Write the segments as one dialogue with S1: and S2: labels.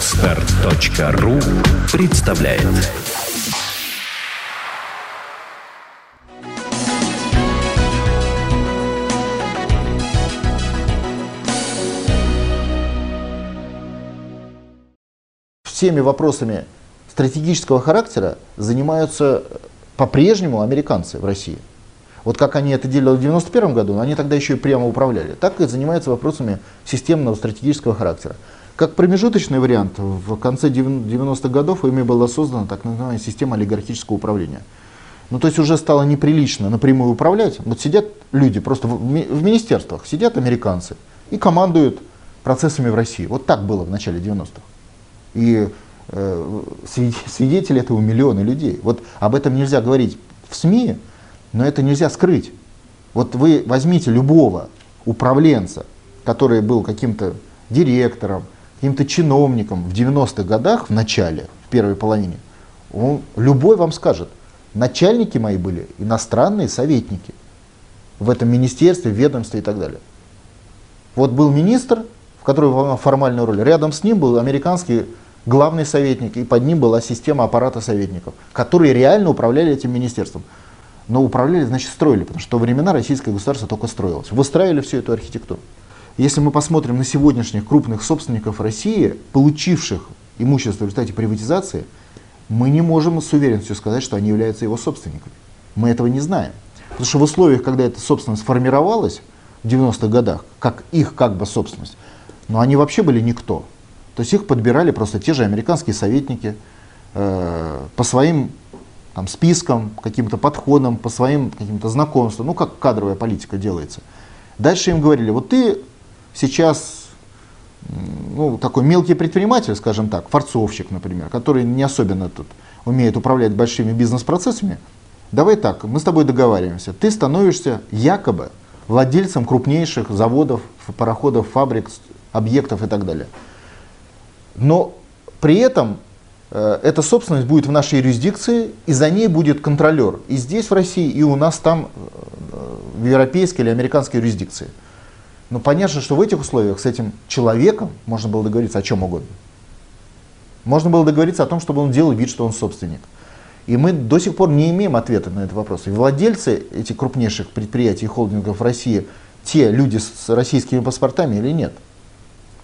S1: Отстар.ру представляет
S2: Всеми вопросами стратегического характера занимаются по-прежнему американцы в России. Вот как они это делали в 1991 году, они тогда еще и прямо управляли, так и занимаются вопросами системного стратегического характера. Как промежуточный вариант, в конце 90-х годов ими была создана так называемая система олигархического управления. Ну, то есть уже стало неприлично напрямую управлять. Вот сидят люди просто в, ми в министерствах, сидят американцы и командуют процессами в России. Вот так было в начале 90-х. И э, свидетели этого миллионы людей. Вот об этом нельзя говорить в СМИ, но это нельзя скрыть. Вот вы возьмите любого управленца, который был каким-то директором, каким-то чиновником в 90-х годах, в начале, в первой половине, он, любой вам скажет, начальники мои были иностранные советники в этом министерстве, ведомстве и так далее. Вот был министр, в который выполнял формальную роль, рядом с ним был американский главный советник, и под ним была система аппарата советников, которые реально управляли этим министерством но управляли, значит, строили, потому что в времена российское государство только строилось. Выстраивали всю эту архитектуру. Если мы посмотрим на сегодняшних крупных собственников России, получивших имущество в результате приватизации, мы не можем с уверенностью сказать, что они являются его собственниками. Мы этого не знаем. Потому что в условиях, когда эта собственность формировалась в 90-х годах, как их как бы собственность, но они вообще были никто. То есть их подбирали просто те же американские советники э, по своим там, списком, каким-то подходом, по своим каким-то знакомствам, ну как кадровая политика делается. Дальше им говорили, вот ты сейчас ну, такой мелкий предприниматель, скажем так, форцовщик, например, который не особенно тут умеет управлять большими бизнес-процессами, давай так, мы с тобой договариваемся, ты становишься якобы владельцем крупнейших заводов, пароходов, фабрик, объектов и так далее. Но при этом Э, эта собственность будет в нашей юрисдикции, и за ней будет контролер. И здесь, в России, и у нас там, э, в европейской или американской юрисдикции. Но понятно, что в этих условиях с этим человеком можно было договориться о чем угодно. Можно было договориться о том, чтобы он делал вид, что он собственник. И мы до сих пор не имеем ответа на этот вопрос. И владельцы этих крупнейших предприятий и холдингов России, те люди с российскими паспортами или нет –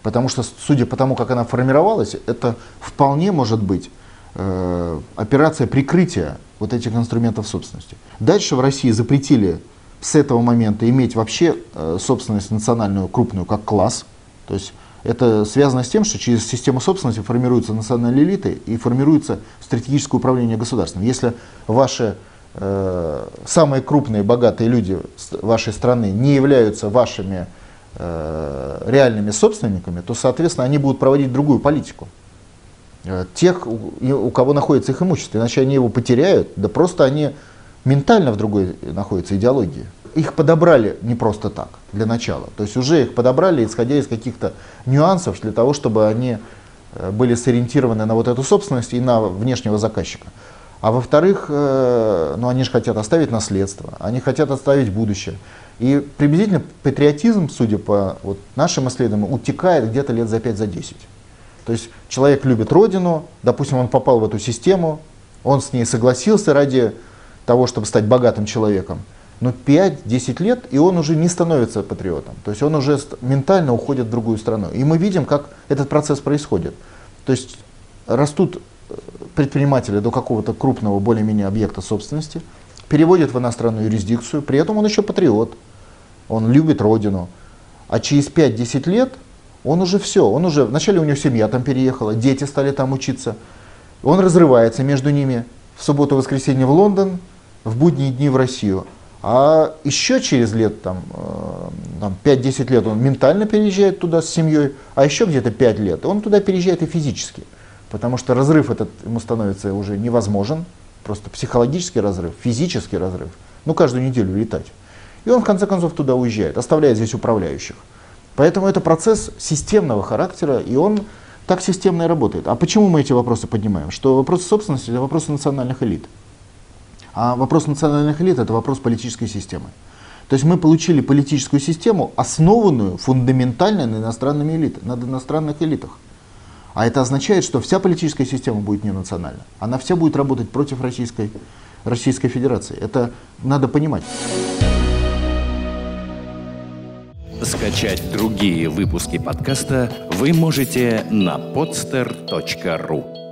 S2: Потому что, судя по тому, как она формировалась, это вполне может быть э, операция прикрытия вот этих инструментов собственности. Дальше в России запретили с этого момента иметь вообще э, собственность национальную крупную как класс. То есть это связано с тем, что через систему собственности формируются национальные элиты и формируется стратегическое управление государством. Если ваши э, самые крупные богатые люди вашей страны не являются вашими Э, реальными собственниками, то, соответственно, они будут проводить другую политику. Э, тех, у кого находится их имущество, иначе они его потеряют, да просто они ментально в другой находятся идеологии. Их подобрали не просто так, для начала. То есть уже их подобрали, исходя из каких-то нюансов, для того, чтобы они э, были сориентированы на вот эту собственность и на внешнего заказчика. А во-вторых, ну они же хотят оставить наследство, они хотят оставить будущее. И приблизительно патриотизм, судя по вот нашим исследованиям, утекает где-то лет за 5-10. За 10. То есть человек любит родину, допустим, он попал в эту систему, он с ней согласился ради того, чтобы стать богатым человеком. Но 5-10 лет, и он уже не становится патриотом. То есть он уже ментально уходит в другую страну. И мы видим, как этот процесс происходит. То есть растут э, предприниматели до какого-то крупного более-менее объекта собственности, переводят в иностранную юрисдикцию, при этом он еще патриот он любит родину. А через 5-10 лет он уже все, он уже, вначале у него семья там переехала, дети стали там учиться. Он разрывается между ними в субботу-воскресенье в Лондон, в будние дни в Россию. А еще через лет, там, э, там 5-10 лет он ментально переезжает туда с семьей, а еще где-то 5 лет он туда переезжает и физически. Потому что разрыв этот ему становится уже невозможен, просто психологический разрыв, физический разрыв. Ну, каждую неделю летать. И он в конце концов туда уезжает, оставляет здесь управляющих. Поэтому это процесс системного характера, и он так системно и работает. А почему мы эти вопросы поднимаем? Что вопросы собственности – это вопросы национальных элит. А вопрос национальных элит – это вопрос политической системы. То есть мы получили политическую систему, основанную фундаментально на, иностранными элитах, на иностранных элитах. А это означает, что вся политическая система будет не национальна. Она вся будет работать против Российской, Российской Федерации. Это надо понимать.
S1: Скачать другие выпуски подкаста вы можете на podster.ru